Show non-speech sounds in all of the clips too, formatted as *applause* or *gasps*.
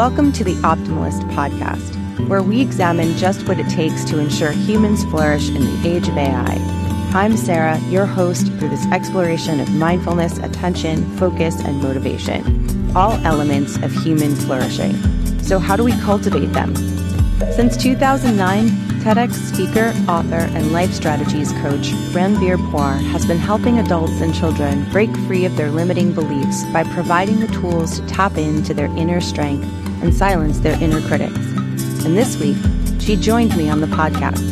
Welcome to the Optimalist podcast, where we examine just what it takes to ensure humans flourish in the age of AI. I'm Sarah, your host through this exploration of mindfulness, attention, focus, and motivation, all elements of human flourishing. So, how do we cultivate them? Since 2009, TEDx speaker, author, and life strategies coach Ranbir Puar has been helping adults and children break free of their limiting beliefs by providing the tools to tap into their inner strength and silence their inner critics. And this week, she joined me on the podcast.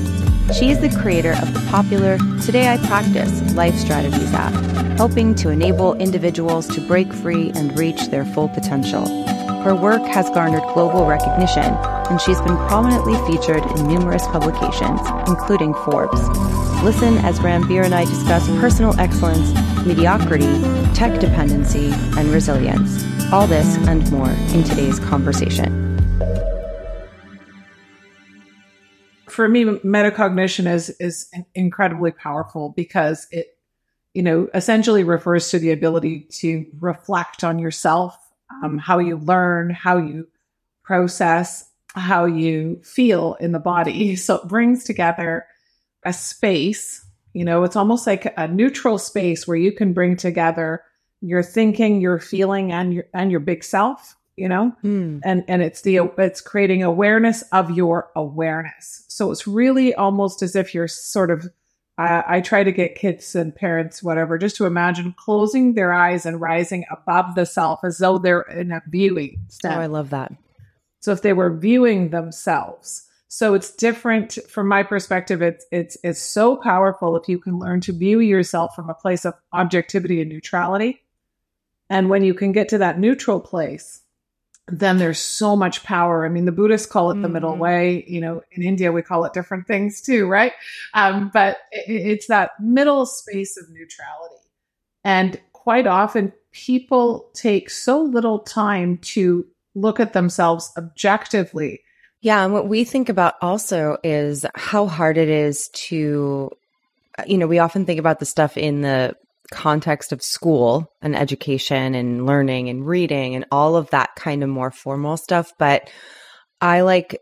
She is the creator of the popular Today I Practice Life Strategies app, helping to enable individuals to break free and reach their full potential. Her work has garnered global recognition, and she's been prominently featured in numerous publications, including Forbes. Listen as Ranbir and I discuss personal excellence, mediocrity, tech dependency, and resilience. All this and more in today's conversation. For me, metacognition is is incredibly powerful because it, you know, essentially refers to the ability to reflect on yourself, um, how you learn, how you process, how you feel in the body. *laughs* So it brings together a space. You know, it's almost like a neutral space where you can bring together your thinking, your feeling, and your and your big self. You know, mm. and and it's the it's creating awareness of your awareness. So it's really almost as if you're sort of. I, I try to get kids and parents, whatever, just to imagine closing their eyes and rising above the self as though they're in a viewing stand. Oh, I love that. So if they were viewing themselves, so it's different from my perspective. It's it's it's so powerful if you can learn to view yourself from a place of objectivity and neutrality and when you can get to that neutral place, then there's so much power. I mean, the Buddhists call it the mm-hmm. middle way. You know, in India, we call it different things too, right? Um, but it, it's that middle space of neutrality. And quite often, people take so little time to look at themselves objectively. Yeah. And what we think about also is how hard it is to, you know, we often think about the stuff in the context of school and education and learning and reading and all of that kind of more formal stuff. But I like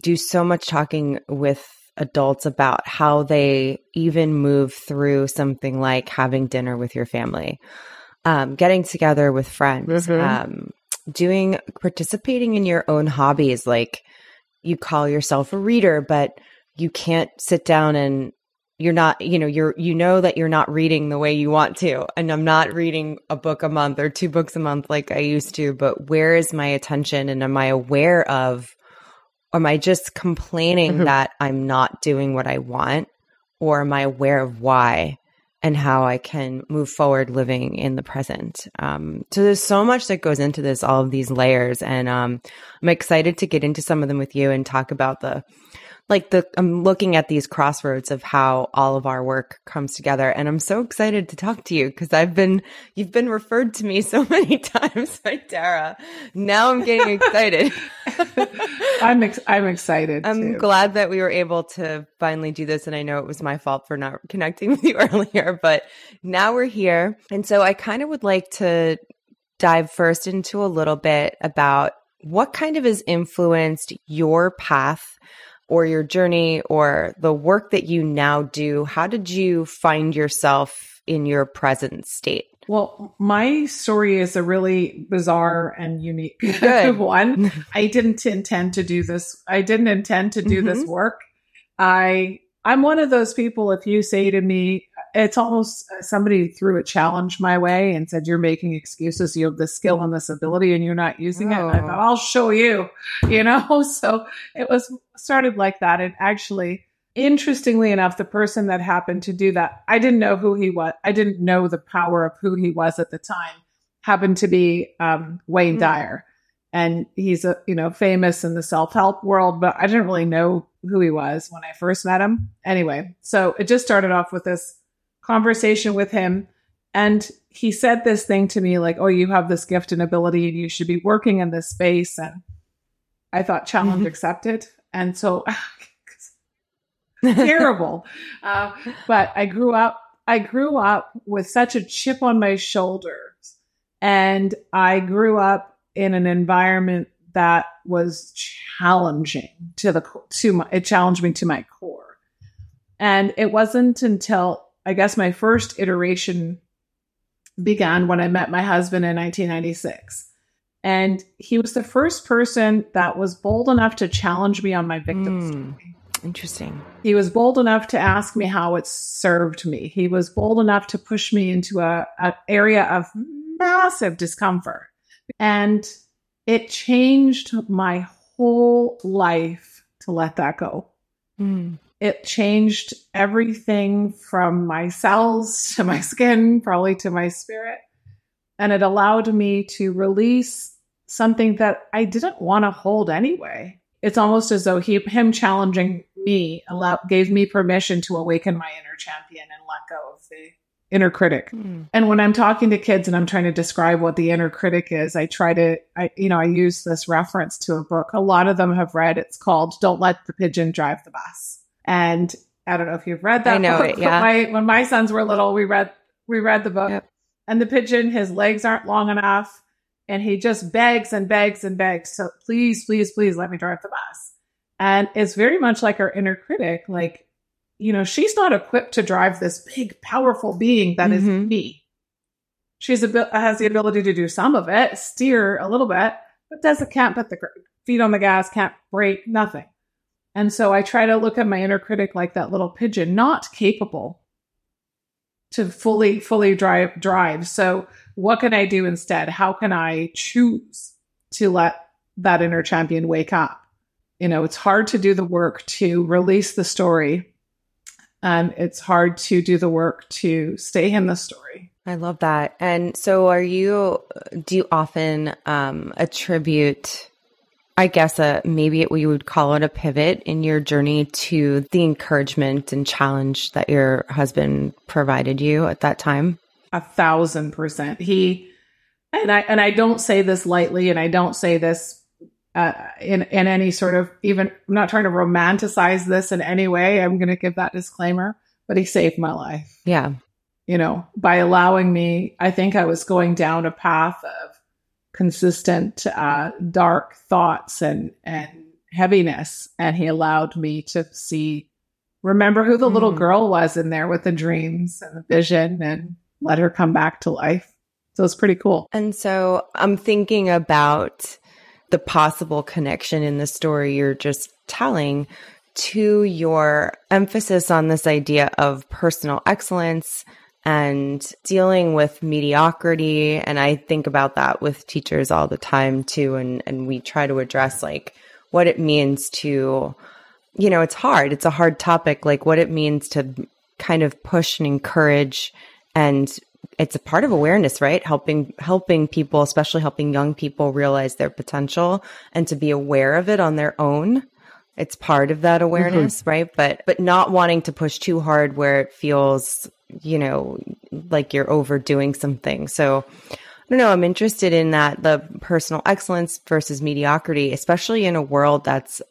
do so much talking with adults about how they even move through something like having dinner with your family, um, getting together with friends, mm-hmm. um, doing participating in your own hobbies. Like you call yourself a reader, but you can't sit down and you're not you know you're you know that you're not reading the way you want to. And i'm not reading a book a month or two books a month like i used to but where is my attention and am i aware of or am i just complaining mm-hmm. that i'm not doing what i want? Or am i aware of why and how i can move forward living in the present? Um, so there's so much that goes into this all of these layers. And um, i'm excited to get into some of them with you and talk about the like the I'm looking at these crossroads of how all of our work comes together and I'm so excited to talk to you because I've been you've been referred to me *laughs* so many times by Tara. Now I'm getting excited. *laughs* I'm ex- I'm excited. I'm too. glad that we were able to finally do this and I know it was my fault for not connecting *laughs* with you earlier, but now we're here. And so I kind of would like to dive first into a little bit about what kind of has influenced your path or your journey or the work that you now do, how did you find yourself in your present state? Well, my story is a really bizarre and unique *laughs* one. *laughs* I didn't intend to do this. I didn't intend to do mm-hmm. this work. I I'm one of those people if you say to me it's almost uh, somebody threw a challenge my way and said, You're making excuses. You have this skill and this ability and you're not using oh. it. I thought, I'll show you, *laughs* you know? So it was started like that. And actually, interestingly enough, the person that happened to do that, I didn't know who he was. I didn't know the power of who he was at the time, happened to be um, Wayne mm-hmm. Dyer. And he's a, you know, famous in the self-help world, but I didn't really know who he was when I first met him. Anyway, so it just started off with this conversation with him. And he said this thing to me like, Oh, you have this gift and ability and you should be working in this space. And I thought, challenge mm-hmm. accepted. And so, *laughs* *laughs* terrible. Uh, but I grew up, I grew up with such a chip on my shoulders. And I grew up in an environment that was challenging to the to my it challenged me to my core. And it wasn't until I guess my first iteration began when I met my husband in 1996. And he was the first person that was bold enough to challenge me on my victim mm, story. Interesting. He was bold enough to ask me how it served me. He was bold enough to push me into a, a area of massive discomfort. And it changed my whole life to let that go. Mm. It changed everything from my cells *laughs* to my skin, probably to my spirit. And it allowed me to release something that I didn't want to hold anyway. It's almost as though he, him challenging me allowed, gave me permission to awaken my inner champion and let go of the inner critic. Mm. And when I'm talking to kids and I'm trying to describe what the inner critic is, I try to, I, you know, I use this reference to a book a lot of them have read. It's called Don't Let the Pigeon Drive the Bus. And I don't know if you've read that I know book, it, yeah. My, when my sons were little, we read, we read the book yep. and the pigeon, his legs aren't long enough and he just begs and begs and begs. So please, please, please let me drive the bus. And it's very much like our inner critic. Like, you know, she's not equipped to drive this big, powerful being that mm-hmm. is me. She's a has the ability to do some of it, steer a little bit, but doesn't can't put the feet on the gas, can't brake, nothing. And so I try to look at my inner critic like that little pigeon, not capable to fully, fully drive drive. So what can I do instead? How can I choose to let that inner champion wake up? You know, it's hard to do the work to release the story and it's hard to do the work to stay in the story. I love that. And so are you do you often um attribute I guess a maybe we would call it a pivot in your journey to the encouragement and challenge that your husband provided you at that time? A thousand percent. He and I and I don't say this lightly and I don't say this uh, in in any sort of even I'm not trying to romanticize this in any way. I'm going to give that disclaimer, but he saved my life. Yeah. You know, by allowing me, I think I was going down a path of consistent uh, dark thoughts and and heaviness, and he allowed me to see, remember who the mm. little girl was in there with the dreams and the vision, and let her come back to life. So it's pretty cool. And so I'm thinking about the possible connection in the story you're just telling to your emphasis on this idea of personal excellence and dealing with mediocrity. And I think about that with teachers all the time too. And, and we try to address like what it means to, you know, it's hard. It's a hard topic, like what it means to kind of push and encourage and it's a part of awareness, right? Helping, helping people, especially helping young people realize their potential and to be aware of it on their own. It's part of that awareness, mm-hmm. right? But, but not wanting to push too hard where it feels, you know, like you're overdoing something. So, I don't know. I'm interested in that the personal excellence versus mediocrity, especially in a world that's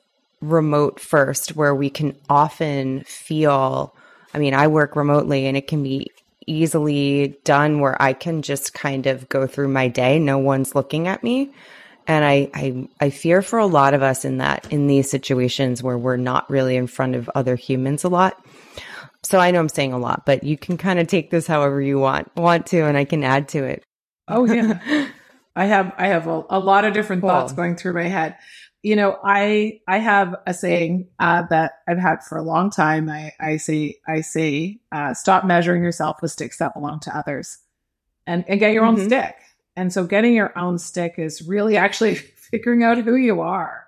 remote first, where we can often feel. I mean, I work remotely and it can be easily done where I can just kind of go through my day. No one's looking at me. And I, I, I fear for a lot of us in that, in these situations where we're not really in front of other humans a lot. So I know I'm saying a lot, but you can kind of take this however you want, want to, and I can add to it. Oh yeah. *laughs* I have, I have a, a lot of different cool. thoughts going through my head you know, I I have a saying uh, that I've had for a long time. I I say I say uh, stop measuring yourself with sticks that belong to others, and and get your mm-hmm. own stick. And so, getting your own stick is really actually *laughs* figuring out who you are,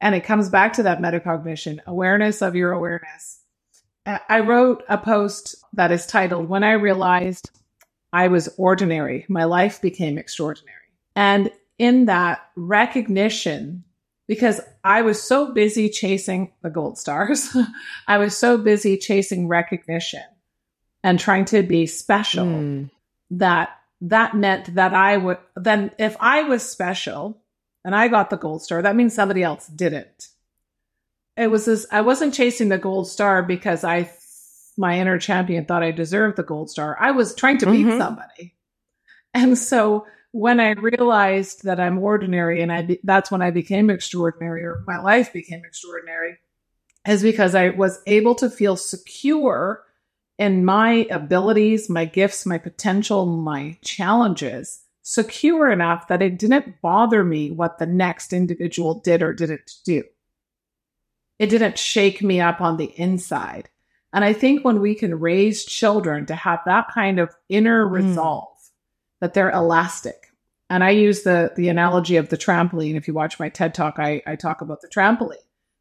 and it comes back to that metacognition awareness of your awareness. I wrote a post that is titled "When I Realized I Was Ordinary, My Life Became Extraordinary," and in that recognition because I was so busy chasing the gold stars. *laughs* I was so busy chasing recognition and trying to be special mm. that that meant that I would then if I was special and I got the gold star, that means somebody else didn't. It was this I wasn't chasing the gold star because I my inner champion thought I deserved the gold star. I was trying to beat mm-hmm. somebody. And so when I realized that I'm ordinary and I be, that's when I became extraordinary or my life became extraordinary is because I was able to feel secure in my abilities, my gifts, my potential, my challenges, secure enough that it didn't bother me what the next individual did or didn't do. It didn't shake me up on the inside. And I think when we can raise children to have that kind of inner mm. resolve, that they're elastic. And I use the the analogy of the trampoline. If you watch my TED talk, I, I talk about the trampoline.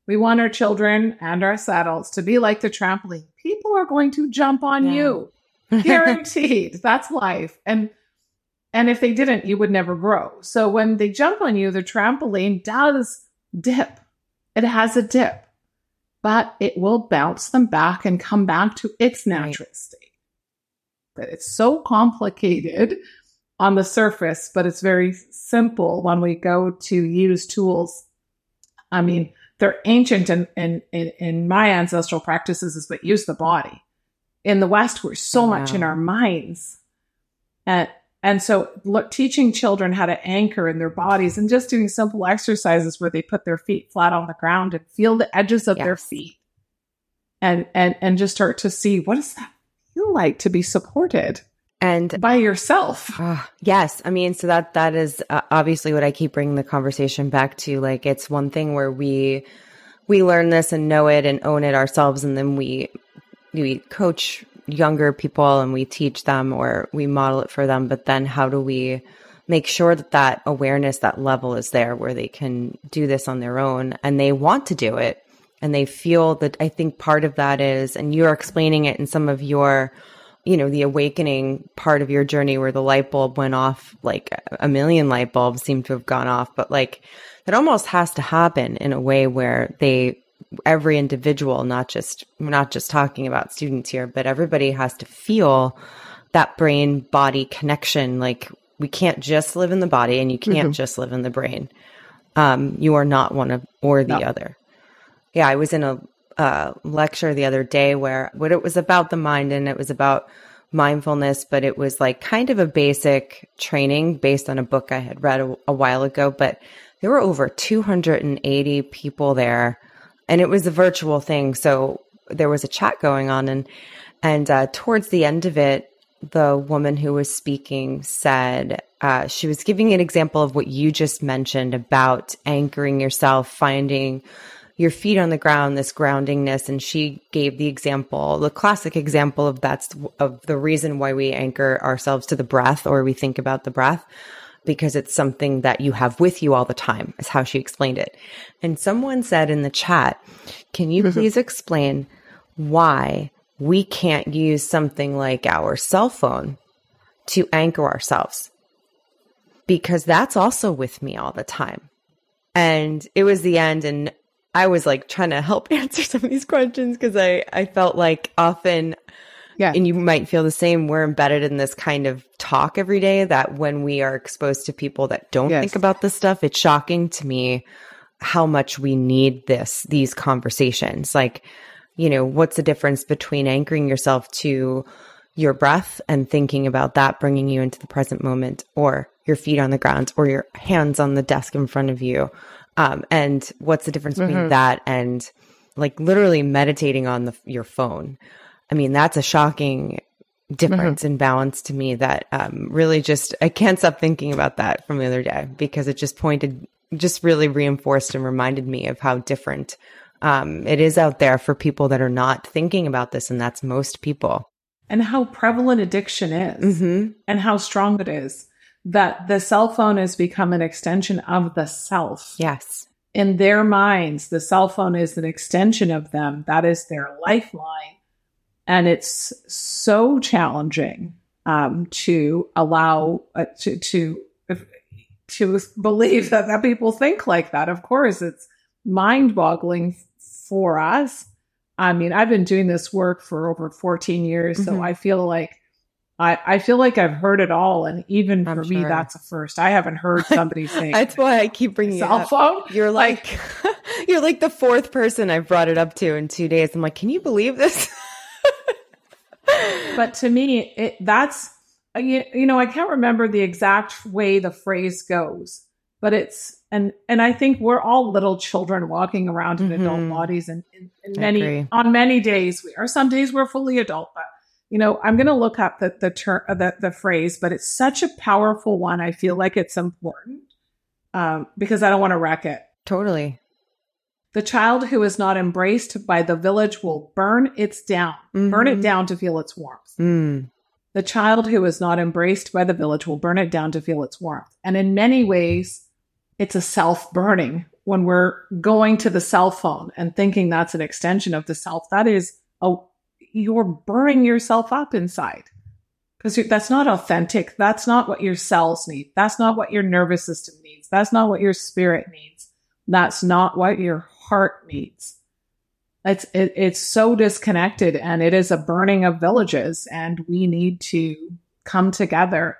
We want our children and our adults to be like the trampoline. People are going to jump on yeah. you. *laughs* Guaranteed. That's life. And and if they didn't, you would never grow. So when they jump on you, the trampoline does dip. It has a dip, but it will bounce them back and come back to its natural right. state. But it's so complicated on the surface, but it's very simple when we go to use tools. I mean, they're ancient and in, in, in, my ancestral practices is but use the body. In the West, we're so wow. much in our minds. And and so look, teaching children how to anchor in their bodies and just doing simple exercises where they put their feet flat on the ground and feel the edges of yes. their feet. And and and just start to see what does that feel like to be supported and by yourself. Uh, yes, I mean, so that that is uh, obviously what I keep bringing the conversation back to. Like, it's one thing where we we learn this and know it and own it ourselves, and then we we coach younger people and we teach them or we model it for them. But then, how do we make sure that that awareness, that level, is there where they can do this on their own and they want to do it and they feel that? I think part of that is, and you're explaining it in some of your you know, the awakening part of your journey where the light bulb went off, like a million light bulbs seem to have gone off, but like that almost has to happen in a way where they, every individual, not just, we're not just talking about students here, but everybody has to feel that brain body connection. Like we can't just live in the body and you can't mm-hmm. just live in the brain. Um, you are not one of, or the no. other. Yeah, I was in a uh, lecture the other day where what it was about the mind and it was about mindfulness, but it was like kind of a basic training based on a book I had read a, a while ago. But there were over 280 people there, and it was a virtual thing. So there was a chat going on, and and uh, towards the end of it, the woman who was speaking said uh, she was giving an example of what you just mentioned about anchoring yourself, finding your feet on the ground, this groundingness. And she gave the example, the classic example of that's of the reason why we anchor ourselves to the breath or we think about the breath because it's something that you have with you all the time, is how she explained it. And someone said in the chat, can you *laughs* please explain why we can't use something like our cell phone to anchor ourselves? Because that's also with me all the time. And it was the end. And I was like trying to help *laughs* answer some of these questions because I, I felt like often, yeah. and you might feel the same, we're embedded in this kind of talk every day that when we are exposed to people that don't yes. think about this stuff, it's shocking to me how much we need this, these conversations. Like, you know, what's the difference between anchoring yourself to your breath and thinking about that, bringing you into the present moment, or your feet on the ground, or your hands on the desk in front of you, um, and what's the difference mm-hmm. between that and like literally meditating on the, your phone? I mean, that's a shocking difference mm-hmm. in balance to me that um, really just, I can't stop thinking about that from the other day because it just pointed, just really reinforced and reminded me of how different um, it is out there for people that are not thinking about this. And that's most people. And how prevalent addiction is mm-hmm. and how strong it is that the cell phone has become an extension of the self. Yes. In their minds, the cell phone is an extension of them. That is their lifeline. And it's so challenging um, to allow, uh, to, to, to believe that, that people think like that. Of course, it's mind boggling for us. I mean, I've been doing this work for over 14 years, mm-hmm. so I feel like I, I feel like I've heard it all, and even I'm for sure. me, that's a first. I haven't heard *laughs* somebody say. that's why I keep bringing cell phone. You're like, *laughs* you're like the fourth person I've brought it up to in two days. I'm like, can you believe this? *laughs* but to me, it, that's you, you know, I can't remember the exact way the phrase goes, but it's and and I think we're all little children walking around in mm-hmm. adult bodies, and in, many on many days we are. Some days we're fully adult, but you know, I'm going to look up the the term uh, the the phrase, but it's such a powerful one. I feel like it's important um, because I don't want to wreck it. Totally. The child who is not embraced by the village will burn its down, mm-hmm. burn it mm-hmm. down to feel its warmth. Mm. The child who is not embraced by the village will burn it down to feel its warmth. And in many ways, it's a self burning when we're going to the cell phone and thinking that's an extension of the self. That is, a, you're burning yourself up inside because that's not authentic. That's not what your cells need. That's not what your nervous system needs. That's not what your spirit needs. That's not what your heart needs. It's it, it's so disconnected, and it is a burning of villages, and we need to come together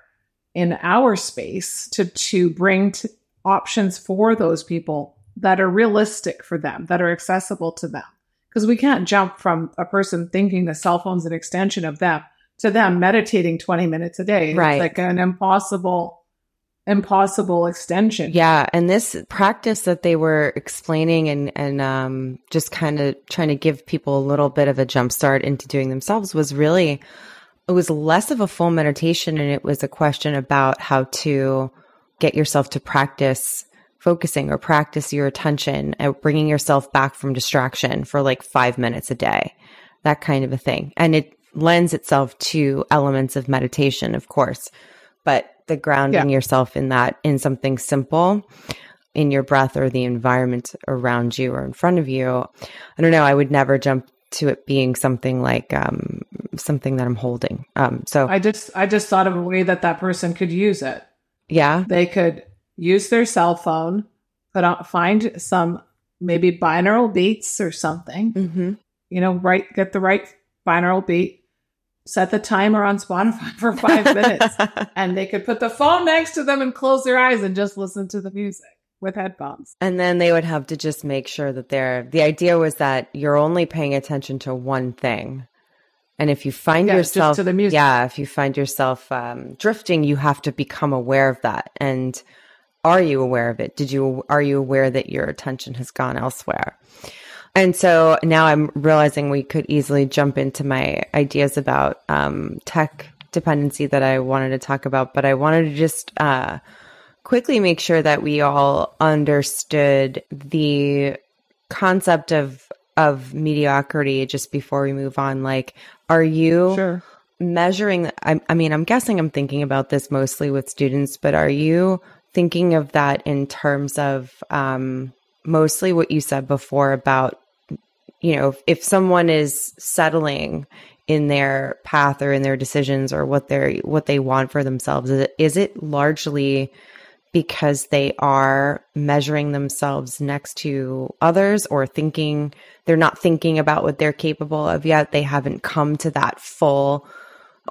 in our space to to bring to options for those people that are realistic for them, that are accessible to them. Because we can't jump from a person thinking the cell phone's an extension of them to them meditating 20 minutes a day. Right. It's like an impossible impossible extension. Yeah, and this practice that they were explaining and and um, just kind of trying to give people a little bit of a jump start into doing themselves was really it was less of a full meditation and it was a question about how to get yourself to practice focusing or practice your attention and bringing yourself back from distraction for like 5 minutes a day. That kind of a thing. And it lends itself to elements of meditation, of course. But the grounding yeah. yourself in that in something simple in your breath or the environment around you or in front of you. I don't know. I would never jump to it being something like um, something that I'm holding. Um, so I just I just thought of a way that that person could use it. Yeah, they could use their cell phone, put on find some maybe binaural beats or something. Mm-hmm. You know, right get the right binaural beat, set the timer on Spotify for five *laughs* minutes and they could put the phone next to them and close their eyes and just listen to the music with headphones. And then they would have to just make sure that they're, the idea was that you're only paying attention to one thing. And if you find yeah, yourself, to the music. yeah, if you find yourself um, drifting, you have to become aware of that. And are you aware of it? Did you, are you aware that your attention has gone elsewhere? And so now I'm realizing we could easily jump into my ideas about um, tech dependency that I wanted to talk about, but I wanted to just uh, quickly make sure that we all understood the concept of of mediocrity just before we move on. Like, are you sure. measuring? I, I mean, I'm guessing I'm thinking about this mostly with students, but are you thinking of that in terms of um, mostly what you said before about you know, if someone is settling in their path or in their decisions or what they're what they want for themselves, is it, is it largely because they are measuring themselves next to others or thinking they're not thinking about what they're capable of yet. They haven't come to that full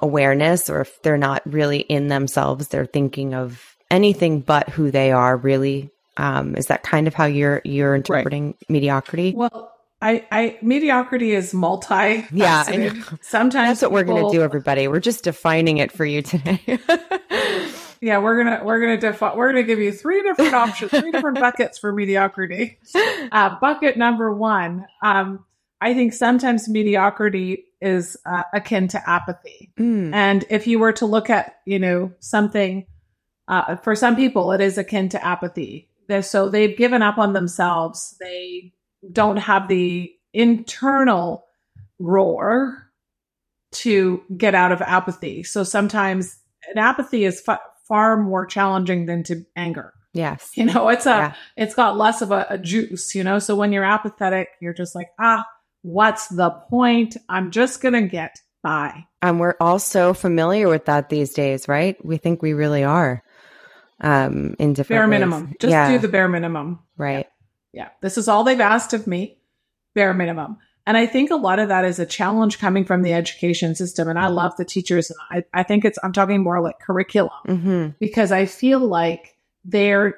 awareness, or if they're not really in themselves, they're thinking of anything but who they are really. Um, is that kind of how you're you're interpreting right. mediocrity? Well, I, I mediocrity is multi. Yeah, sometimes that's what we're going to do, everybody. We're just defining it for you today. *laughs* yeah, we're gonna we're gonna define we're gonna give you three different options, three different *laughs* buckets for mediocrity. Uh, bucket number one, um, I think sometimes mediocrity is uh, akin to apathy, mm. and if you were to look at you know something, uh, for some people it is akin to apathy. They're, so they've given up on themselves. They don't have the internal roar to get out of apathy. So sometimes an apathy is fa- far more challenging than to anger. Yes. You know, it's a, yeah. it's got less of a, a juice, you know? So when you're apathetic, you're just like, ah, what's the point? I'm just going to get by. And we're all so familiar with that these days, right? We think we really are. Um, in different bare ways. minimum. Just yeah. do the bare minimum. Right. Yeah. Yeah. This is all they've asked of me, bare minimum. And I think a lot of that is a challenge coming from the education system. And I love the teachers. And I, I think it's, I'm talking more like curriculum mm-hmm. because I feel like their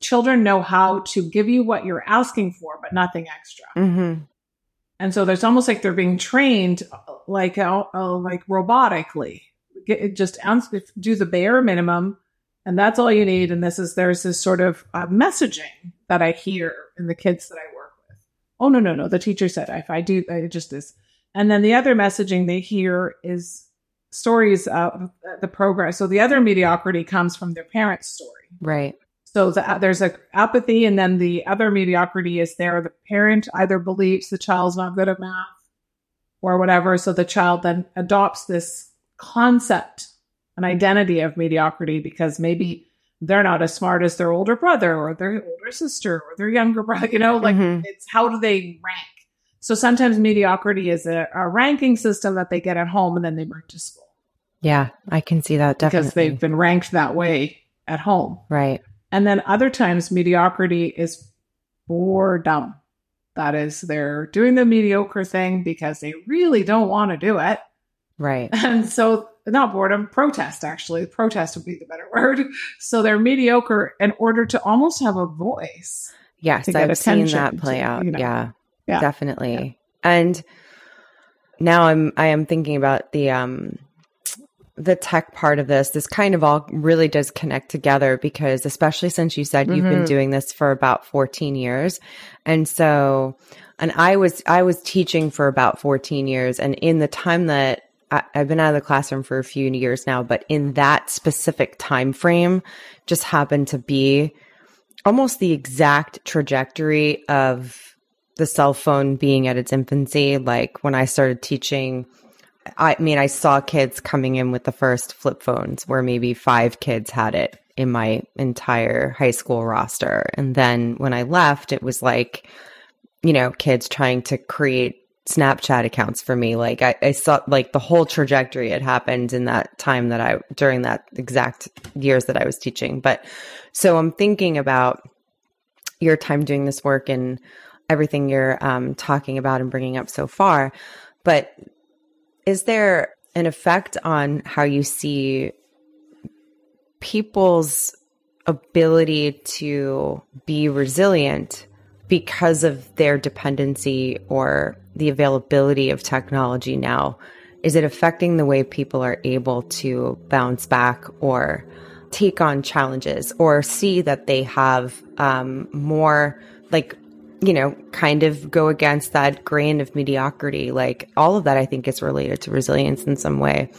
children know how to give you what you're asking for, but nothing extra. Mm-hmm. And so there's almost like they're being trained like, uh, uh, like robotically get just do the bare minimum, and that's all you need. And this is there's this sort of uh, messaging that I hear in the kids that I work with. Oh no no no! The teacher said if I do I just this, and then the other messaging they hear is stories of the progress. So the other mediocrity comes from their parents' story, right? So the, there's a apathy, and then the other mediocrity is there. The parent either believes the child's not good at math or whatever, so the child then adopts this concept, an identity of mediocrity because maybe they're not as smart as their older brother or their older sister or their younger brother. You know, like mm-hmm. it's how do they rank? So sometimes mediocrity is a, a ranking system that they get at home and then they bring to school. Yeah, I can see that definitely. Because they've been ranked that way at home. Right. And then other times, mediocrity is boredom. That is, they're doing the mediocre thing because they really don't want to do it. Right. *laughs* And so, not boredom, protest, actually. Protest would be the better *laughs* word. So they're mediocre in order to almost have a voice. Yes, I've seen that play out. You know, yeah, yeah, definitely. Yeah. And now I'm I am thinking about the um the tech part of this, this kind of all really does connect together because, especially since you said mm-hmm. you've been mm-hmm. doing this for about 14 years. And so, and I was, I was teaching for about 14 years. And in the time that I, I've been out of the classroom for a few years now, but in that specific time frame, just happened to be almost the exact trajectory of the cell phone being at its infancy. Like when I started teaching, I mean, I saw kids coming in with the first flip phones where maybe five kids had it in my entire high school roster. And then when I left, it was like, you know, kids trying to create Snapchat accounts for me. Like I, I saw like the whole trajectory had happened in that time that I, during that exact years that I was teaching. But so I'm thinking about your time doing this work and everything you're um, talking about and bringing up so far. But is there an effect on how you see people's ability to be resilient because of their dependency or the availability of technology now? Is it affecting the way people are able to bounce back or take on challenges or see that they have um, more like you know, kind of go against that grain of mediocrity. Like all of that, I think is related to resilience in some way.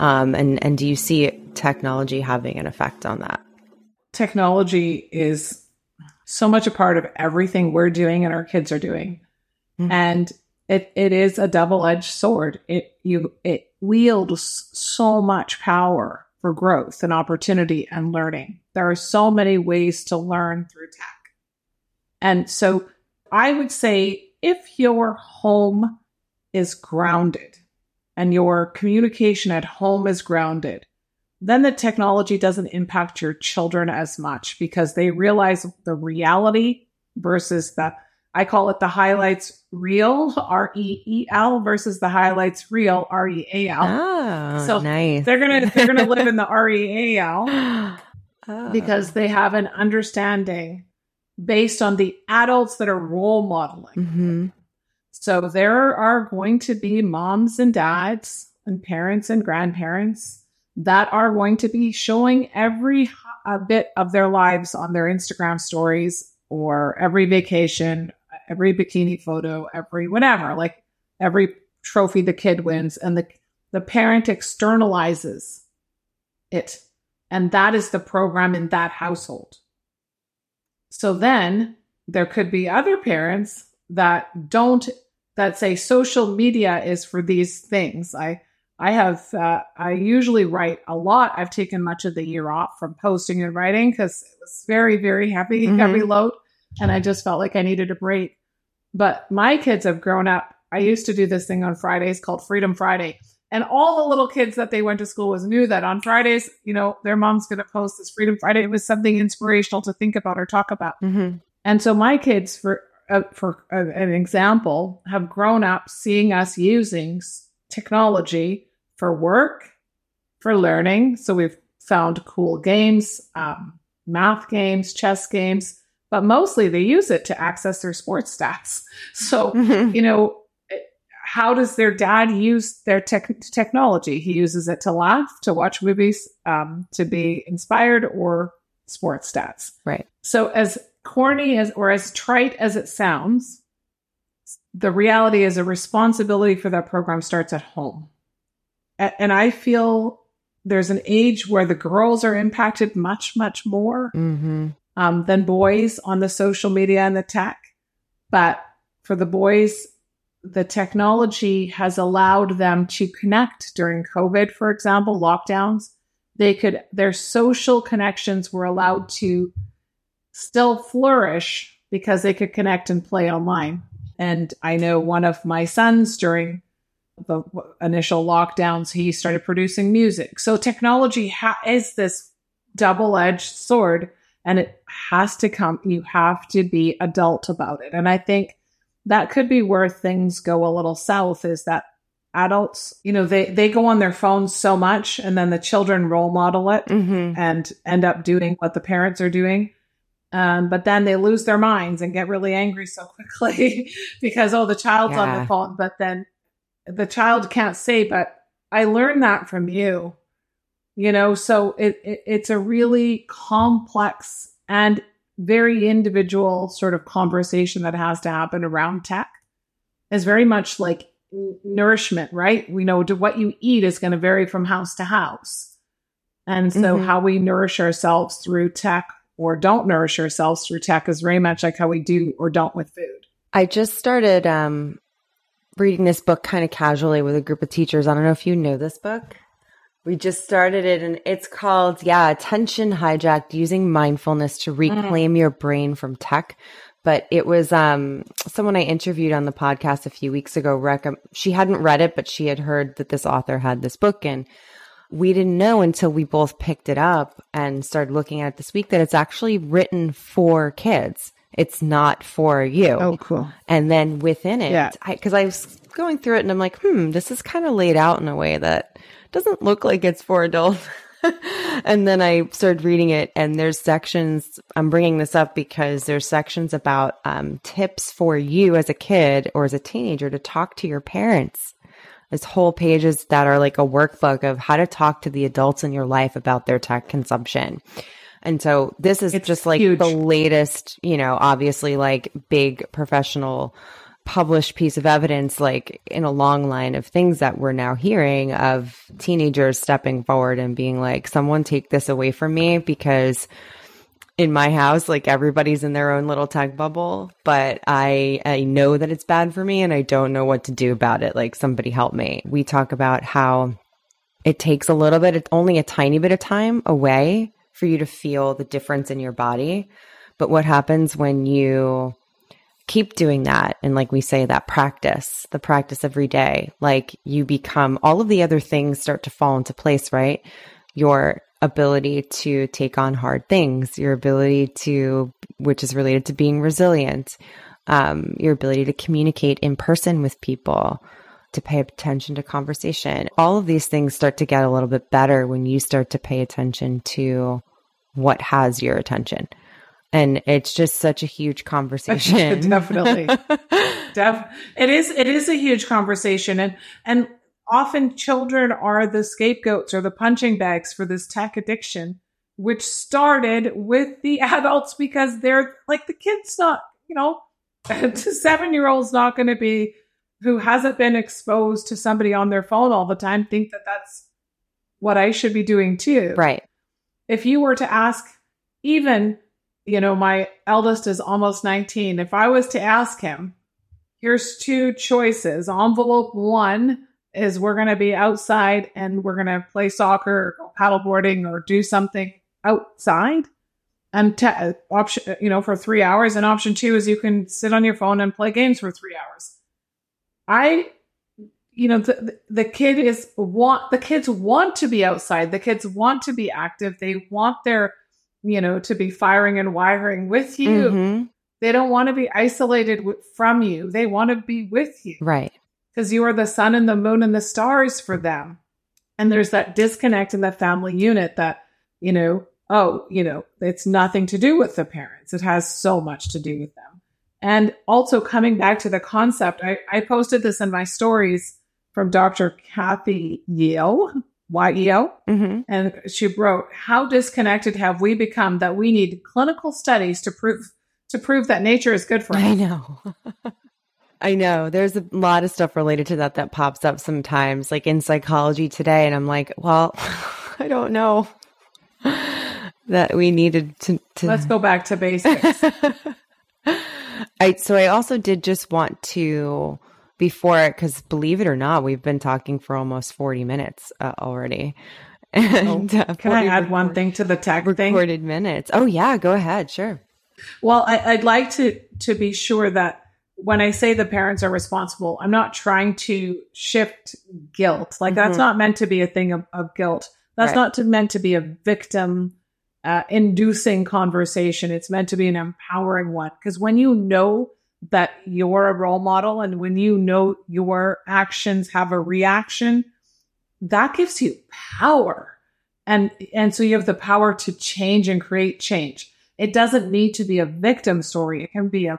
Um, and and do you see technology having an effect on that? Technology is so much a part of everything we're doing and our kids are doing, mm-hmm. and it it is a double edged sword. It you it wields so much power for growth and opportunity and learning. There are so many ways to learn through tech, and so I would say if your home is grounded and your communication at home is grounded, then the technology doesn't impact your children as much because they realize the reality versus the I call it the highlights reel R E E L versus the highlights reel R E A L. Oh, so nice. They're gonna they're gonna live in the *laughs* R E A L *gasps* because they have an understanding based on the adults that are role modeling. Mm-hmm. So there are going to be moms and dads and parents and grandparents that are going to be showing every a bit of their lives on their Instagram stories or every vacation, every bikini photo, every whatever, like every trophy the kid wins and the the parent externalizes it. And that is the program in that household. So then there could be other parents that don't that say social media is for these things. I I have uh, I usually write a lot. I've taken much of the year off from posting and writing because it was very very heavy mm-hmm. heavy load, and I just felt like I needed a break. But my kids have grown up. I used to do this thing on Fridays called Freedom Friday, and all the little kids that they went to school with knew that on Fridays, you know, their mom's going to post this Freedom Friday. It was something inspirational to think about or talk about. Mm-hmm. And so my kids, for uh, for uh, an example, have grown up seeing us using technology for work, for learning. So we've found cool games, um, math games, chess games, but mostly they use it to access their sports stats. *laughs* So, mm-hmm. you know, how does their dad use their tech technology? He uses it to laugh, to watch movies, um, to be inspired, or sports stats. Right. So, as corny as or as trite as it sounds, the reality is a responsibility for that program starts at home. And I feel there's an age where the girls are impacted much, much more mm-hmm. Um, than boys on the social media and the tech. But for the boys, the technology has allowed them to connect during COVID, for example, lockdowns. They could, their social connections were allowed to still flourish because they could connect and play online. And I know one of my sons during the initial lockdowns, he started producing music. So technology ha- is this double edged sword and it has to come, you have to be adult about it. And I think that could be where things go a little south is that adults, you know, they, they go on their phones so much and then the children role model it mm-hmm. and end up doing what the parents are doing. Um, but then they lose their minds and get really angry so quickly *laughs* because, oh, the child's yeah. on the phone. But then the child can't say, but I learned that from you, you know? So it, it it's a really complex and very individual sort of conversation that has to happen around tech is very much like nourishment, right? We know what you eat is going to vary from house to house. And so mm-hmm. how we nourish ourselves through tech or don't nourish ourselves through tech is very much like how we do or don't with food. I just started um, reading this book kind of casually with a group of teachers. I don't know if you know this book. We just started it and it's called, yeah, Attention Hijacked Using Mindfulness to Reclaim mm. Your Brain from Tech. But it was um, someone I interviewed on the podcast a few weeks ago. Rec- she hadn't read it, but she had heard that this author had this book. And we didn't know until we both picked it up and started looking at it this week that it's actually written for kids. It's not for you. Oh, cool. And then within it, yeah. because I, I was going through it and I'm like, hmm, this is kind of laid out in a way that doesn't look like it's for adults. *laughs* and then I started reading it, and there's sections. I'm bringing this up because there's sections about um, tips for you as a kid or as a teenager to talk to your parents there's whole pages that are like a workbook of how to talk to the adults in your life about their tech consumption. And so this is it's just like huge. the latest, you know, obviously like big professional published piece of evidence, like in a long line of things that we're now hearing of teenagers stepping forward and being like, someone take this away from me because in my house, like everybody's in their own little tech bubble, but I, I know that it's bad for me and I don't know what to do about it. Like somebody help me. We talk about how it takes a little bit, it's only a tiny bit of time away for you to feel the difference in your body. But what happens when you keep doing that? And like we say, that practice, the practice every day, like you become all of the other things start to fall into place, right? Your ability to take on hard things, your ability to, which is related to being resilient, um, your ability to communicate in person with people, to pay attention to conversation. All of these things start to get a little bit better when you start to pay attention to what has your attention. And it's just such a huge conversation. *laughs* Definitely. *laughs* Def- it is it is a huge conversation and and often children are the scapegoats or the punching bags for this tech addiction, which started with the *laughs* adults because they're like the kid's not, you know, the seven year old's not going to be who hasn't been exposed to somebody on their phone all the time think that that's what I should be doing too. Right. If you were to ask even, you know, my eldest is almost 19. If I was to ask him, here's two choices. Envelope one, is we're going to be outside and we're going to play soccer or paddleboarding or do something outside and te- option you know for 3 hours and option 2 is you can sit on your phone and play games for 3 hours i you know the, the kid is want the kids want to be outside the kids want to be active they want their you know to be firing and wiring with you mm-hmm. they don't want to be isolated w- from you they want to be with you right because you are the sun and the moon and the stars for them. And there's that disconnect in the family unit that, you know, oh, you know, it's nothing to do with the parents. It has so much to do with them. And also coming back to the concept, I, I posted this in my stories from Dr. Kathy Yeo, Y-E-O. Mm-hmm. And she wrote, how disconnected have we become that we need clinical studies to prove to prove that nature is good for us? I know. *laughs* I know. There's a lot of stuff related to that that pops up sometimes, like in psychology today. And I'm like, well, *laughs* I don't know *laughs* that we needed to. to... Let's go back to basics. I, so I also did just want to before because believe it or not, we've been talking for almost 40 minutes uh, already. *laughs* And, oh, uh, can I add one thing to the tech recorded thing? minutes? Oh yeah, go ahead. Sure. Well, I, I'd like to to be sure that when I say the parents are responsible, I'm not trying to shift guilt. Like mm-hmm. that's not meant to be a thing of, of guilt. That's right. not to, meant to be a victim uh, inducing conversation. It's meant to be an empowering one. Because when you know that you're a role model and when you know your actions have a reaction, that gives you power. And, and so you have the power to change and create change. It doesn't need to be a victim story. It can be a,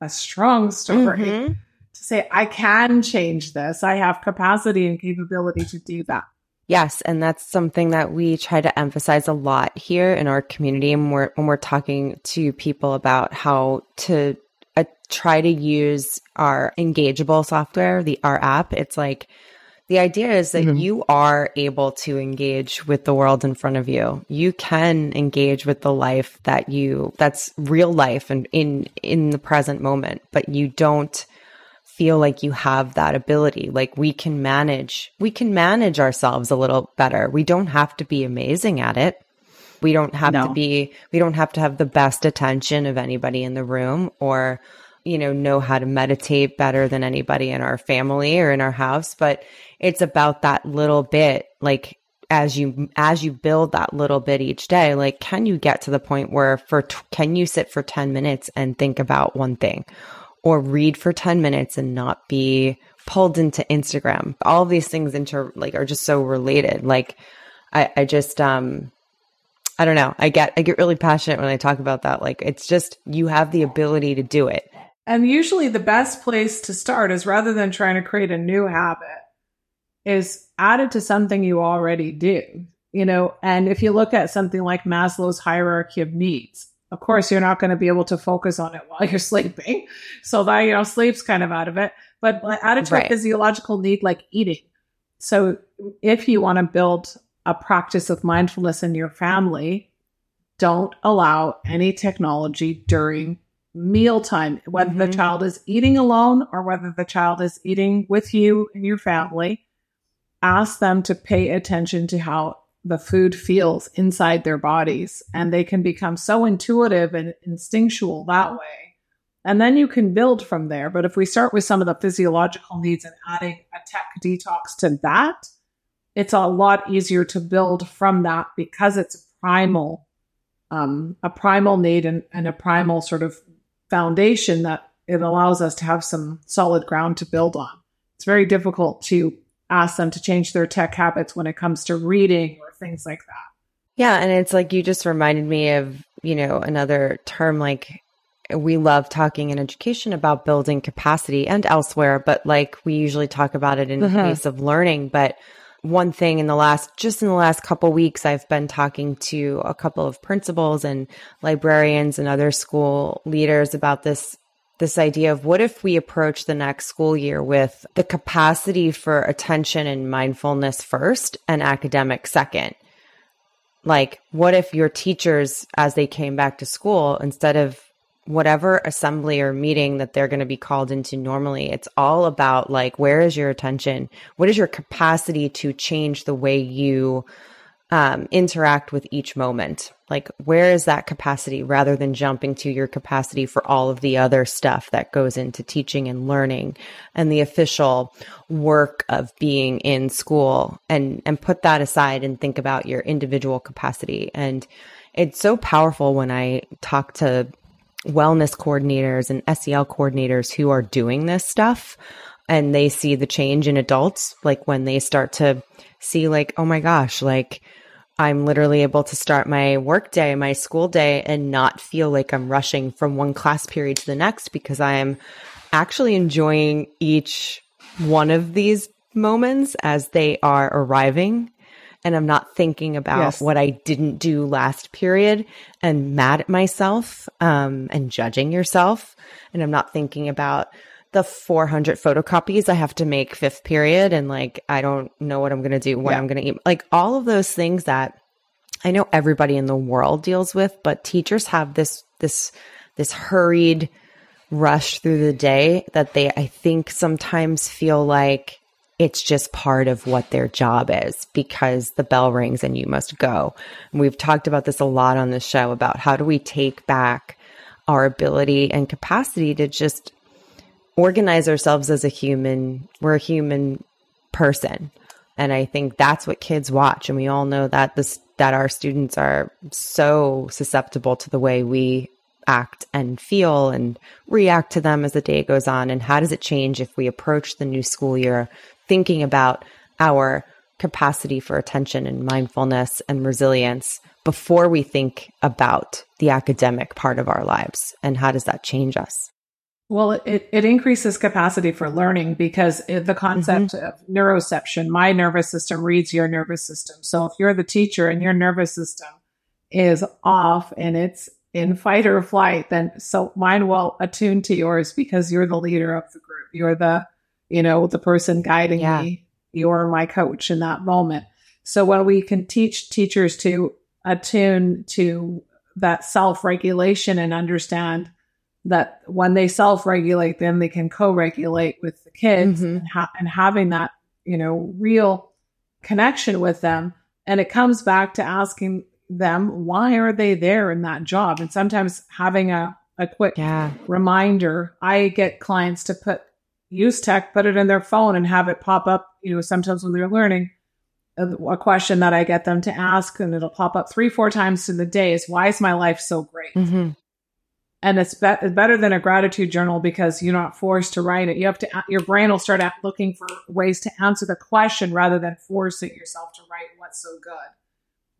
a strong story mm-hmm. to say, I can change this. I have capacity and capability to do that. Yes, and that's something that we try to emphasize a lot here in our community when we're when we're talking to people about how to try to use our engageable software, the our app. It's like the idea is that mm-hmm. you are able to engage with the world in front of you. You can engage with the life that you that's real life and in in the present moment, but you don't feel like you have that ability. Like we can manage, we can manage ourselves a little better. We don't have to be amazing at it. We don't have no. to be, we don't have to have the best attention of anybody in the room or, you know, know how to meditate better than anybody in our family or in our house. But it's about that little bit, like, as you as you build that little bit each day like can you get to the point where for can you sit for 10 minutes and think about one thing or read for 10 minutes and not be pulled into Instagram. All these things inter like are just so related. Like I, I just um I don't know. I get I get really passionate when I talk about that. Like it's just you have the ability to do it. And usually the best place to start is rather than trying to create a new habit is add it to something you already do. You know, and if you look at something like Maslow's hierarchy of needs, of course, you're not going to be able to focus on it while *laughs* you're sleeping. So that, you know, sleep's kind of out of it, but add it to right. a physiological need like eating. So if you want to build a practice of mindfulness in your family, don't allow any technology during mealtime, whether mm-hmm. the child is eating alone or whether the child is eating with you and your family. Ask them to pay attention to how the food feels inside their bodies and they can become so intuitive and instinctual that way. And then you can build from there. But if we start with some of the physiological needs and adding a tech detox to that, it's a lot easier to build from that because it's primal, um, a primal need and, and a primal sort of foundation that it allows us to have some solid ground to build on. It's very difficult to ask them to change their tech habits when it comes to reading or things like that. Yeah. And it's like you just reminded me of, you know, another term like we love talking in education about building capacity and elsewhere, but like we usually talk about it in uh-huh. the case of learning. But one thing in the last, just in the last couple weeks, I've been talking to a couple of principals and librarians and other school leaders about this this idea of what if we approach the next school year with the capacity for attention and mindfulness first and academic second? Like, what if your teachers, as they came back to school, instead of whatever assembly or meeting that they're going to be called into normally, it's all about like, where is your attention? What is your capacity to change the way you um, interact with each moment? Like, where is that capacity rather than jumping to your capacity for all of the other stuff that goes into teaching and learning and the official work of being in school and, and put that aside and think about your individual capacity. And it's so powerful when I talk to wellness coordinators and SEL coordinators who are doing this stuff and they see the change in adults, like when they start to see like, oh my gosh, like, I'm literally able to start my work day, my school day, and not feel like I'm rushing from one class period to the next because I'm actually enjoying each one of these moments as they are arriving. And I'm not thinking about yes. what I didn't do last period and mad at myself um, and judging yourself. And I'm not thinking about the 400 photocopies I have to make fifth period and like I don't know what I'm going to do, what yeah. I'm going to eat. Like all of those things that I know everybody in the world deals with, but teachers have this this this hurried rush through the day that they I think sometimes feel like it's just part of what their job is because the bell rings and you must go. And we've talked about this a lot on the show about how do we take back our ability and capacity to just organize ourselves as a human. We're a human person. And I think that's what kids watch. And we all know that this, that our students are so susceptible to the way we act and feel and react to them as the day goes on. And how does it change if we approach the new school year thinking about our capacity for attention and mindfulness and resilience before we think about the academic part of our lives? And how does that change us? Well, it, it increases capacity for learning because it, the concept mm-hmm. of neuroception, my nervous system reads your nervous system. So if you're the teacher and your nervous system is off and it's in fight or flight, then so mine will attune to yours because you're the leader of the group. You're the, you know, the person guiding yeah. me. You're my coach in that moment. So when we can teach teachers to attune to that self regulation and understand that when they self regulate, then they can co regulate with the kids mm-hmm. and, ha- and having that, you know, real connection with them. And it comes back to asking them, why are they there in that job? And sometimes having a, a quick yeah. reminder. I get clients to put use tech, put it in their phone and have it pop up, you know, sometimes when they're learning. A, a question that I get them to ask, and it'll pop up three, four times in the day is, why is my life so great? Mm-hmm and it's, be- it's better than a gratitude journal because you're not forced to write it. You have to, your brain will start out looking for ways to answer the question rather than forcing yourself to write what's so good.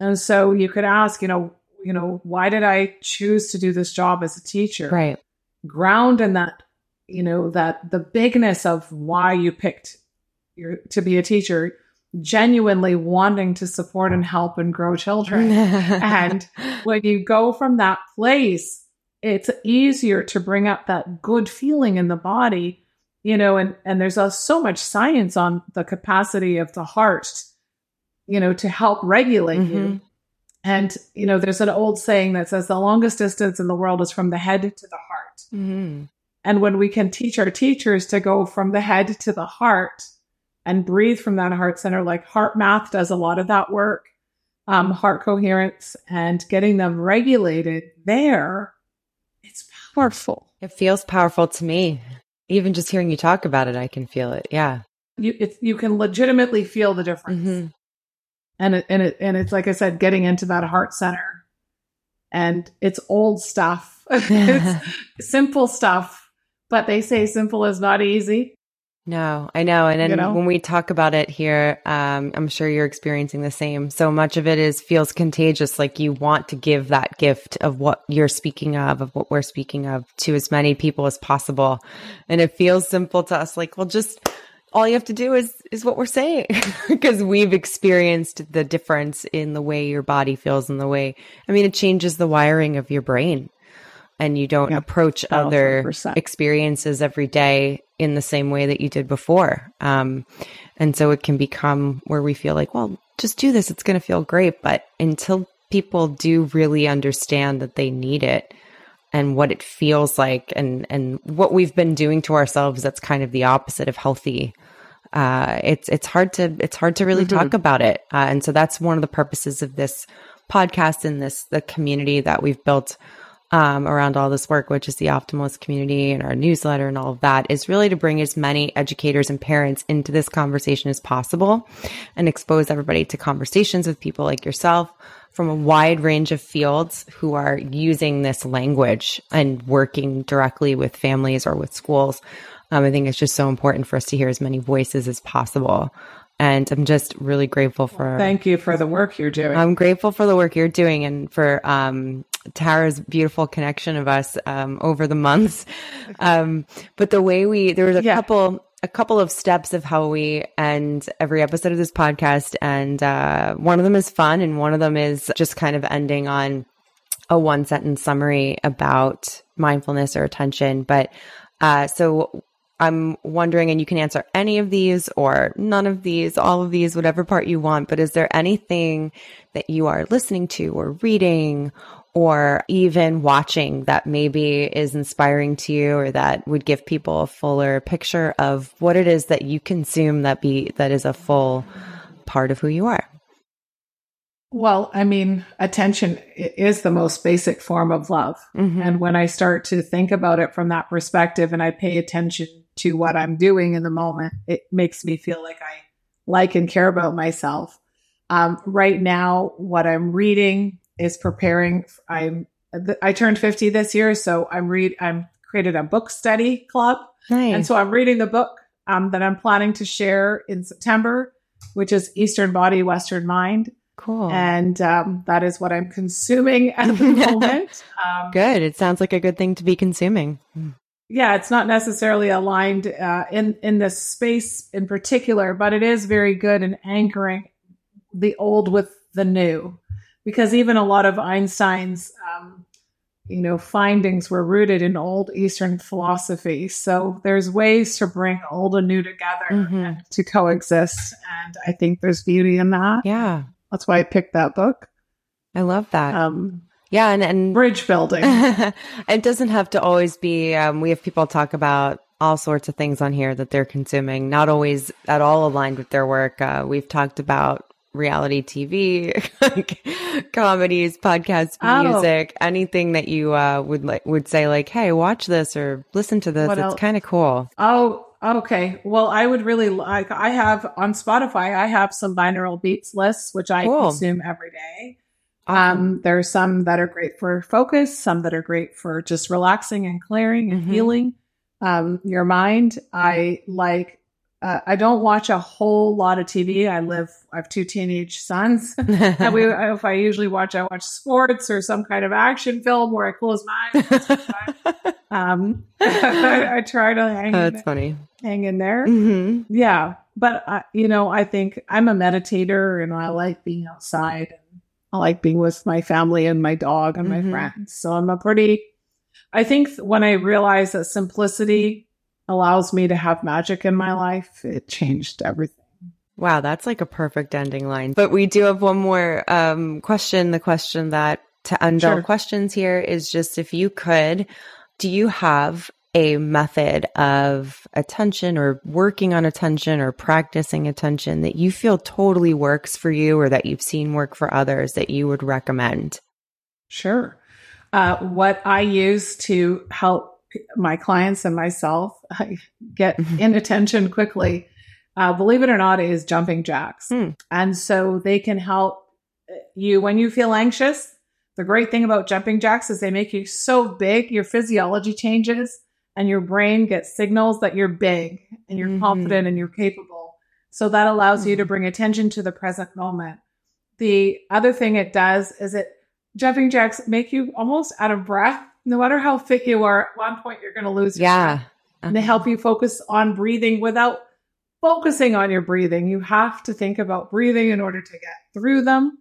And so you could ask, you know, you know, why did I choose to do this job as a teacher? Right. Ground in that, you know, that the bigness of why you picked your, to be a teacher, genuinely wanting to support and help and grow children. *laughs* and when you go from that place, it's easier to bring up that good feeling in the body, you know, and, and there's a, so much science on the capacity of the heart, you know, to help regulate mm-hmm. you. And, you know, there's an old saying that says the longest distance in the world is from the head to the heart. Mm-hmm. And when we can teach our teachers to go from the head to the heart and breathe from that heart center, like HeartMath does a lot of that work, um, heart coherence and getting them regulated there it's powerful. It feels powerful to me. Even just hearing you talk about it, I can feel it. Yeah. You it, you can legitimately feel the difference. Mm-hmm. And it, and it and it's like I said, getting into that heart center. And it's old stuff. *laughs* it's *laughs* simple stuff. But they say simple is not easy. No, I know. And then you know? when we talk about it here, um, I'm sure you're experiencing the same. So much of it is feels contagious. Like you want to give that gift of what you're speaking of, of what we're speaking of to as many people as possible. And it feels simple to us. Like, well, just all you have to do is, is what we're saying *laughs* because we've experienced the difference in the way your body feels and the way, I mean, it changes the wiring of your brain and you don't approach other experiences every day in the same way that you did before. Um, and so it can become where we feel like, well, just do this. It's going to feel great. But until people do really understand that they need it and what it feels like and, and what we've been doing to ourselves, that's kind of the opposite of healthy. Uh, it's, it's hard to, it's hard to really mm-hmm. talk about it. Uh, and so that's one of the purposes of this podcast and this, the community that we've built um, around all this work, which is the Optimalist community and our newsletter and all of that, is really to bring as many educators and parents into this conversation as possible and expose everybody to conversations with people like yourself from a wide range of fields who are using this language and working directly with families or with schools. Um, I think it's just so important for us to hear as many voices as possible And I'm just really grateful for. Thank you for the work you're doing. I'm grateful for the work you're doing and for um, Tara's beautiful connection of us um, over the months. Um, but the way we there was a yeah. couple a couple of steps of how we end every episode of this podcast, and uh, one of them is fun, and one of them is just kind of ending on a one sentence summary about mindfulness or attention. But uh, so I'm wondering, and you can answer any of these or none of these, all of these, whatever part you want. But is there anything that you are listening to or reading or even watching that maybe is inspiring to you or that would give people a fuller picture of what it is that you consume that be that is a full part of who you are. Well i mean attention is the most basic form of love. Mm-hmm. and when i start to think about it from that perspective and i pay attention to what i'm doing in the moment it makes me feel like i like and care about myself. Um, right now what i'm reading is preparing. I'm I turned 50 this year, so I'm read I'm created a book study club. Nice. And so I'm reading the book um, that I'm planning to share in September, which is Eastern Body, Western Mind. Cool. And um, that is what I'm consuming at the *laughs* moment. Um, good. It sounds like a good thing to be consuming. Yeah, it's not necessarily aligned uh, in in this space in particular, but it is very good in anchoring the old with the new because even a lot of Einstein's, um, you know, findings were rooted in old Eastern philosophy. So there's ways to bring old and new together mm-hmm. to coexist. And I think there's beauty in that. Yeah. That's why I picked that book. I love that. Um, yeah, and, and bridge building. *laughs* it doesn't have to always be. Um, we have people talk about all sorts of things on here that they're consuming, not always at all aligned with their work. Uh, we've talked about reality TV, *laughs* like comedies, podcasts, oh. music, anything that you uh, would like would say like, "Hey, watch this or listen to this." What it's kind of cool. Oh, okay. Well, I would really like. I have on Spotify. I have some binaural beats lists, which I cool. consume every day. Awesome. Um, there are some that are great for focus, some that are great for just relaxing and clearing and mm-hmm. healing um, your mind. I like uh, I don't watch a whole lot of TV. I live, I have two teenage sons. *laughs* and we, if I usually watch, I watch sports or some kind of action film where I close my eyes. *laughs* um, *laughs* I, I, try to hang, oh, that's in, funny. hang in there. Mm-hmm. Yeah. But, uh, you know, I think I'm a meditator and I like being outside. I like being with my family and my dog and mm-hmm. my friends. So I'm a pretty, I think when I realized that simplicity allows me to have magic in my life, it changed everything. Wow, that's like a perfect ending line. But we do have one more um, question. The question that to end sure. all questions here is just if you could, do you have a method of attention or working on attention or practicing attention that you feel totally works for you or that you've seen work for others that you would recommend? Sure. Uh, what I use to help my clients and myself *laughs* get mm-hmm. inattention quickly, uh, believe it or not, is jumping jacks. Mm. And so they can help you when you feel anxious. The great thing about jumping jacks is they make you so big, your physiology changes and your brain gets signals that you're big and you're mm-hmm. confident and you're capable. So that allows mm-hmm. you to mm-hmm. bring attention to the present moment. The other thing it does is it jumping jacks make you almost out of breath no matter how fit you are, at one point you're going to lose. yeah. Breath. And they help you focus on breathing without focusing on your breathing. You have to think about breathing in order to get through them.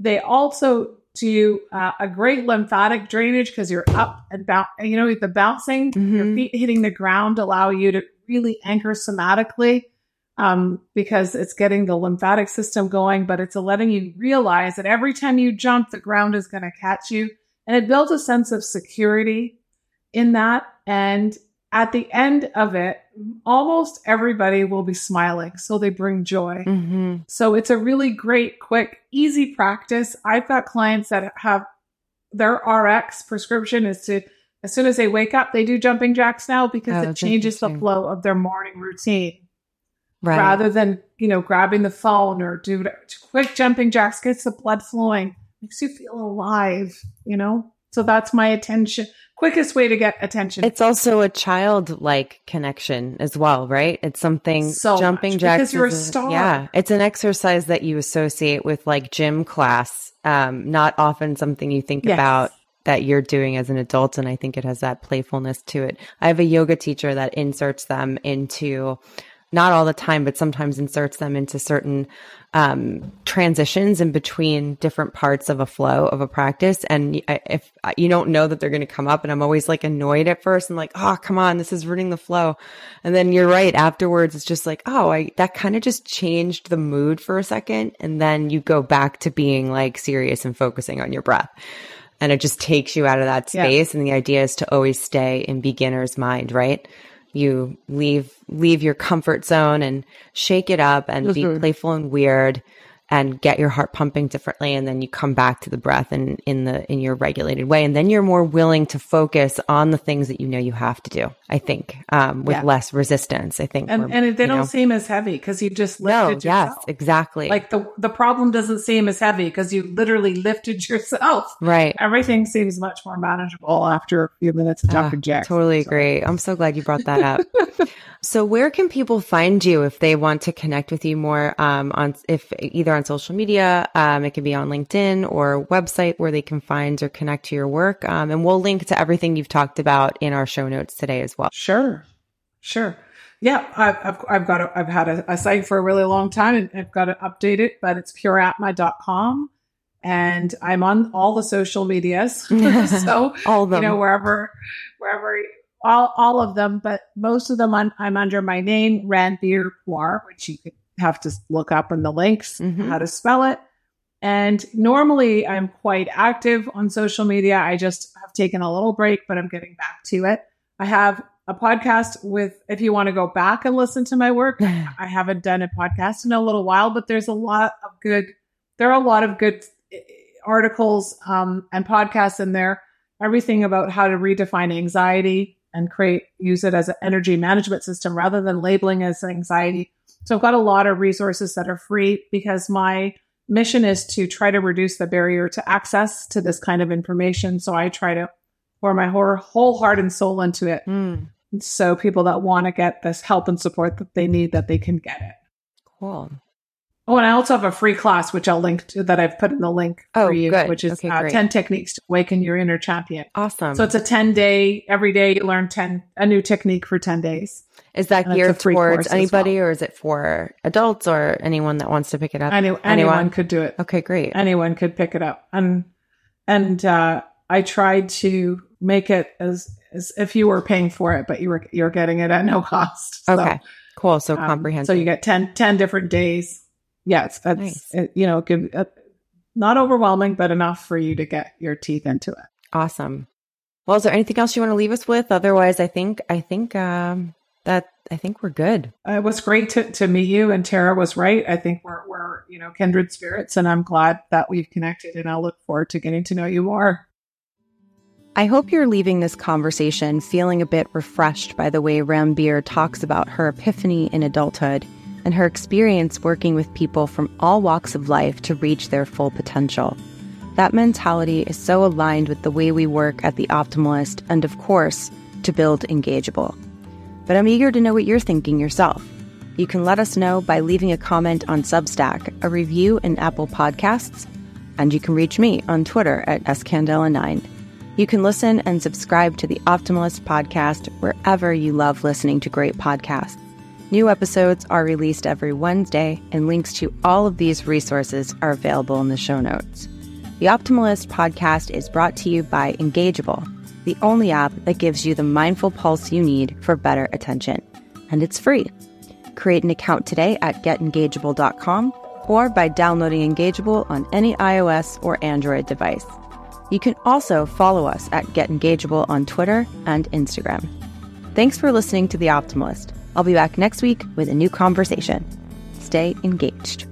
They also do uh, a great lymphatic drainage because you're up and bounce. You know, the bouncing, mm-hmm. your feet hitting the ground allow you to really anchor somatically um, because it's getting the lymphatic system going, but it's letting you realize that every time you jump, the ground is going to catch you and it builds a sense of security in that. And at the end of it, almost everybody will be smiling. So they bring joy. Mm-hmm. So it's a really great, quick, easy practice. I've got clients that have their RX prescription is to, as soon as they wake up, they do jumping jacks now because oh, it changes the flow of their morning routine. Right. Rather than, you know, grabbing the phone or do quick jumping jacks, gets the blood flowing makes you feel alive, you know? So that's my attention quickest way to get attention. It's also a childlike connection as well, right? It's something so jumping much, jacks. Because you're a star. Yeah. It's an exercise that you associate with like gym class. Um, not often something you think Yes. about that you're doing as an adult. And I think it has that playfulness to it. I have a yoga teacher that inserts them into not all the time, but sometimes inserts them into certain um, transitions in between different parts of a flow of a practice. And I- if you don't know that they're going to come up, and I'm always like annoyed at first and like, oh, come on, this is ruining the flow. And then you're right. Afterwards, it's just like, oh, I, that kind of just changed the mood for a second. And then you go back to being like serious and focusing on your breath. And it just takes you out of that Yeah. space. And the idea is to always stay in beginner's mind, right? You leave leave your comfort zone and shake it up and be playful and weird and get your heart pumping differently and then you come back to the breath and in the in your regulated way and then you're more willing to focus on the things that you know you have to do i think um, with Yeah. less resistance i think and and they don't know. seem as heavy because you just no lifted yes yourself. exactly Like the the problem doesn't seem as heavy because you literally lifted *laughs* yourself. right Everything seems much more manageable after a few minutes of Ah, jumping jacks. Totally So- agree. I'm so glad you brought that up. *laughs* so, where can people find you if they want to connect with you more? Um, on if either on social media, um, it can be on LinkedIn or website where they can find or connect to your work. Um, and we'll link to everything you've talked about in our show notes today as well. Sure, sure. Yeah, I've I've, I've got a, I've had a, a site for a really long time and I've got to update it, but it's pureatma.com. and I'm on all the social medias. *laughs* *laughs* so All them. you know wherever wherever all all of them, but most of them I'm, I'm under my name Ranbir Puar, which you could have to look up in the links Mhm. how to spell it. And normally I'm quite active on social media. I just have taken a little break, but I'm getting back to it. I have a podcast with, if you want to go back and listen to my work, *laughs* I haven't done a podcast in a little while, but there's a lot of good, there are a lot of good eh, articles um, and podcasts in there. Everything about how to redefine anxiety and create, use it as an energy management system rather than labeling as anxiety. So I've got a lot of resources that are free because my mission is to try to reduce the barrier to access to this kind of information. So I try to pour my whole, whole heart and soul into it. Mm, So people that want to get this help and support that they need, that they can get it. cool. Oh, and I also have a free class, which I'll link to that I've put in the link Oh, for you, good. which is Okay, uh, 10 techniques to awaken your inner champion. Awesome. So it's a 10 day, every day you learn 10, a new technique for 10 days. is that and geared towards anybody well. or is it for adults or anyone that wants to pick it up? Any, anyone could do it. Okay, great. anyone could pick it up and and uh i tried to make it as as if you were paying for it but you were you're getting it at no cost So, okay, cool. So um, comprehensive. so you get 10 10 different days yes that's Nice. it, you know give uh, not overwhelming but enough for you to get your teeth into it Awesome. Well, is there anything else you want to leave us with? Otherwise, I think I think um, that I think we're good. Uh, it was great to, to meet you and tara was right i think we're we're you know kindred spirits and i'm glad that we've connected and i look forward to getting to know you more I hope you're leaving this conversation feeling a bit refreshed by the way Ranbir talks about her epiphany in adulthood and her experience working with people from all walks of life to reach their full potential. That mentality is so aligned with the way we work at The Optimalist and, of course, to build Engageable. But I'm eager to know what you're thinking yourself. You can let us know by leaving a comment on Substack, a review in Apple Podcasts, and you can reach me on Twitter at scandela9. You can listen and subscribe to the Optimalist podcast wherever you love listening to great podcasts. New episodes are released every Wednesday, and links to all of these resources are available in the show notes. The Optimalist podcast is brought to you by Engageable, the only app that gives you the mindful pulse you need for better attention. And it's free. Create an account today at getengageable.com or by downloading Engageable on any iOS or Android device. You can also follow us at Get Engageable on Twitter and Instagram. Thanks for listening to The Optimalist. I'll be back next week with a new conversation. Stay engaged.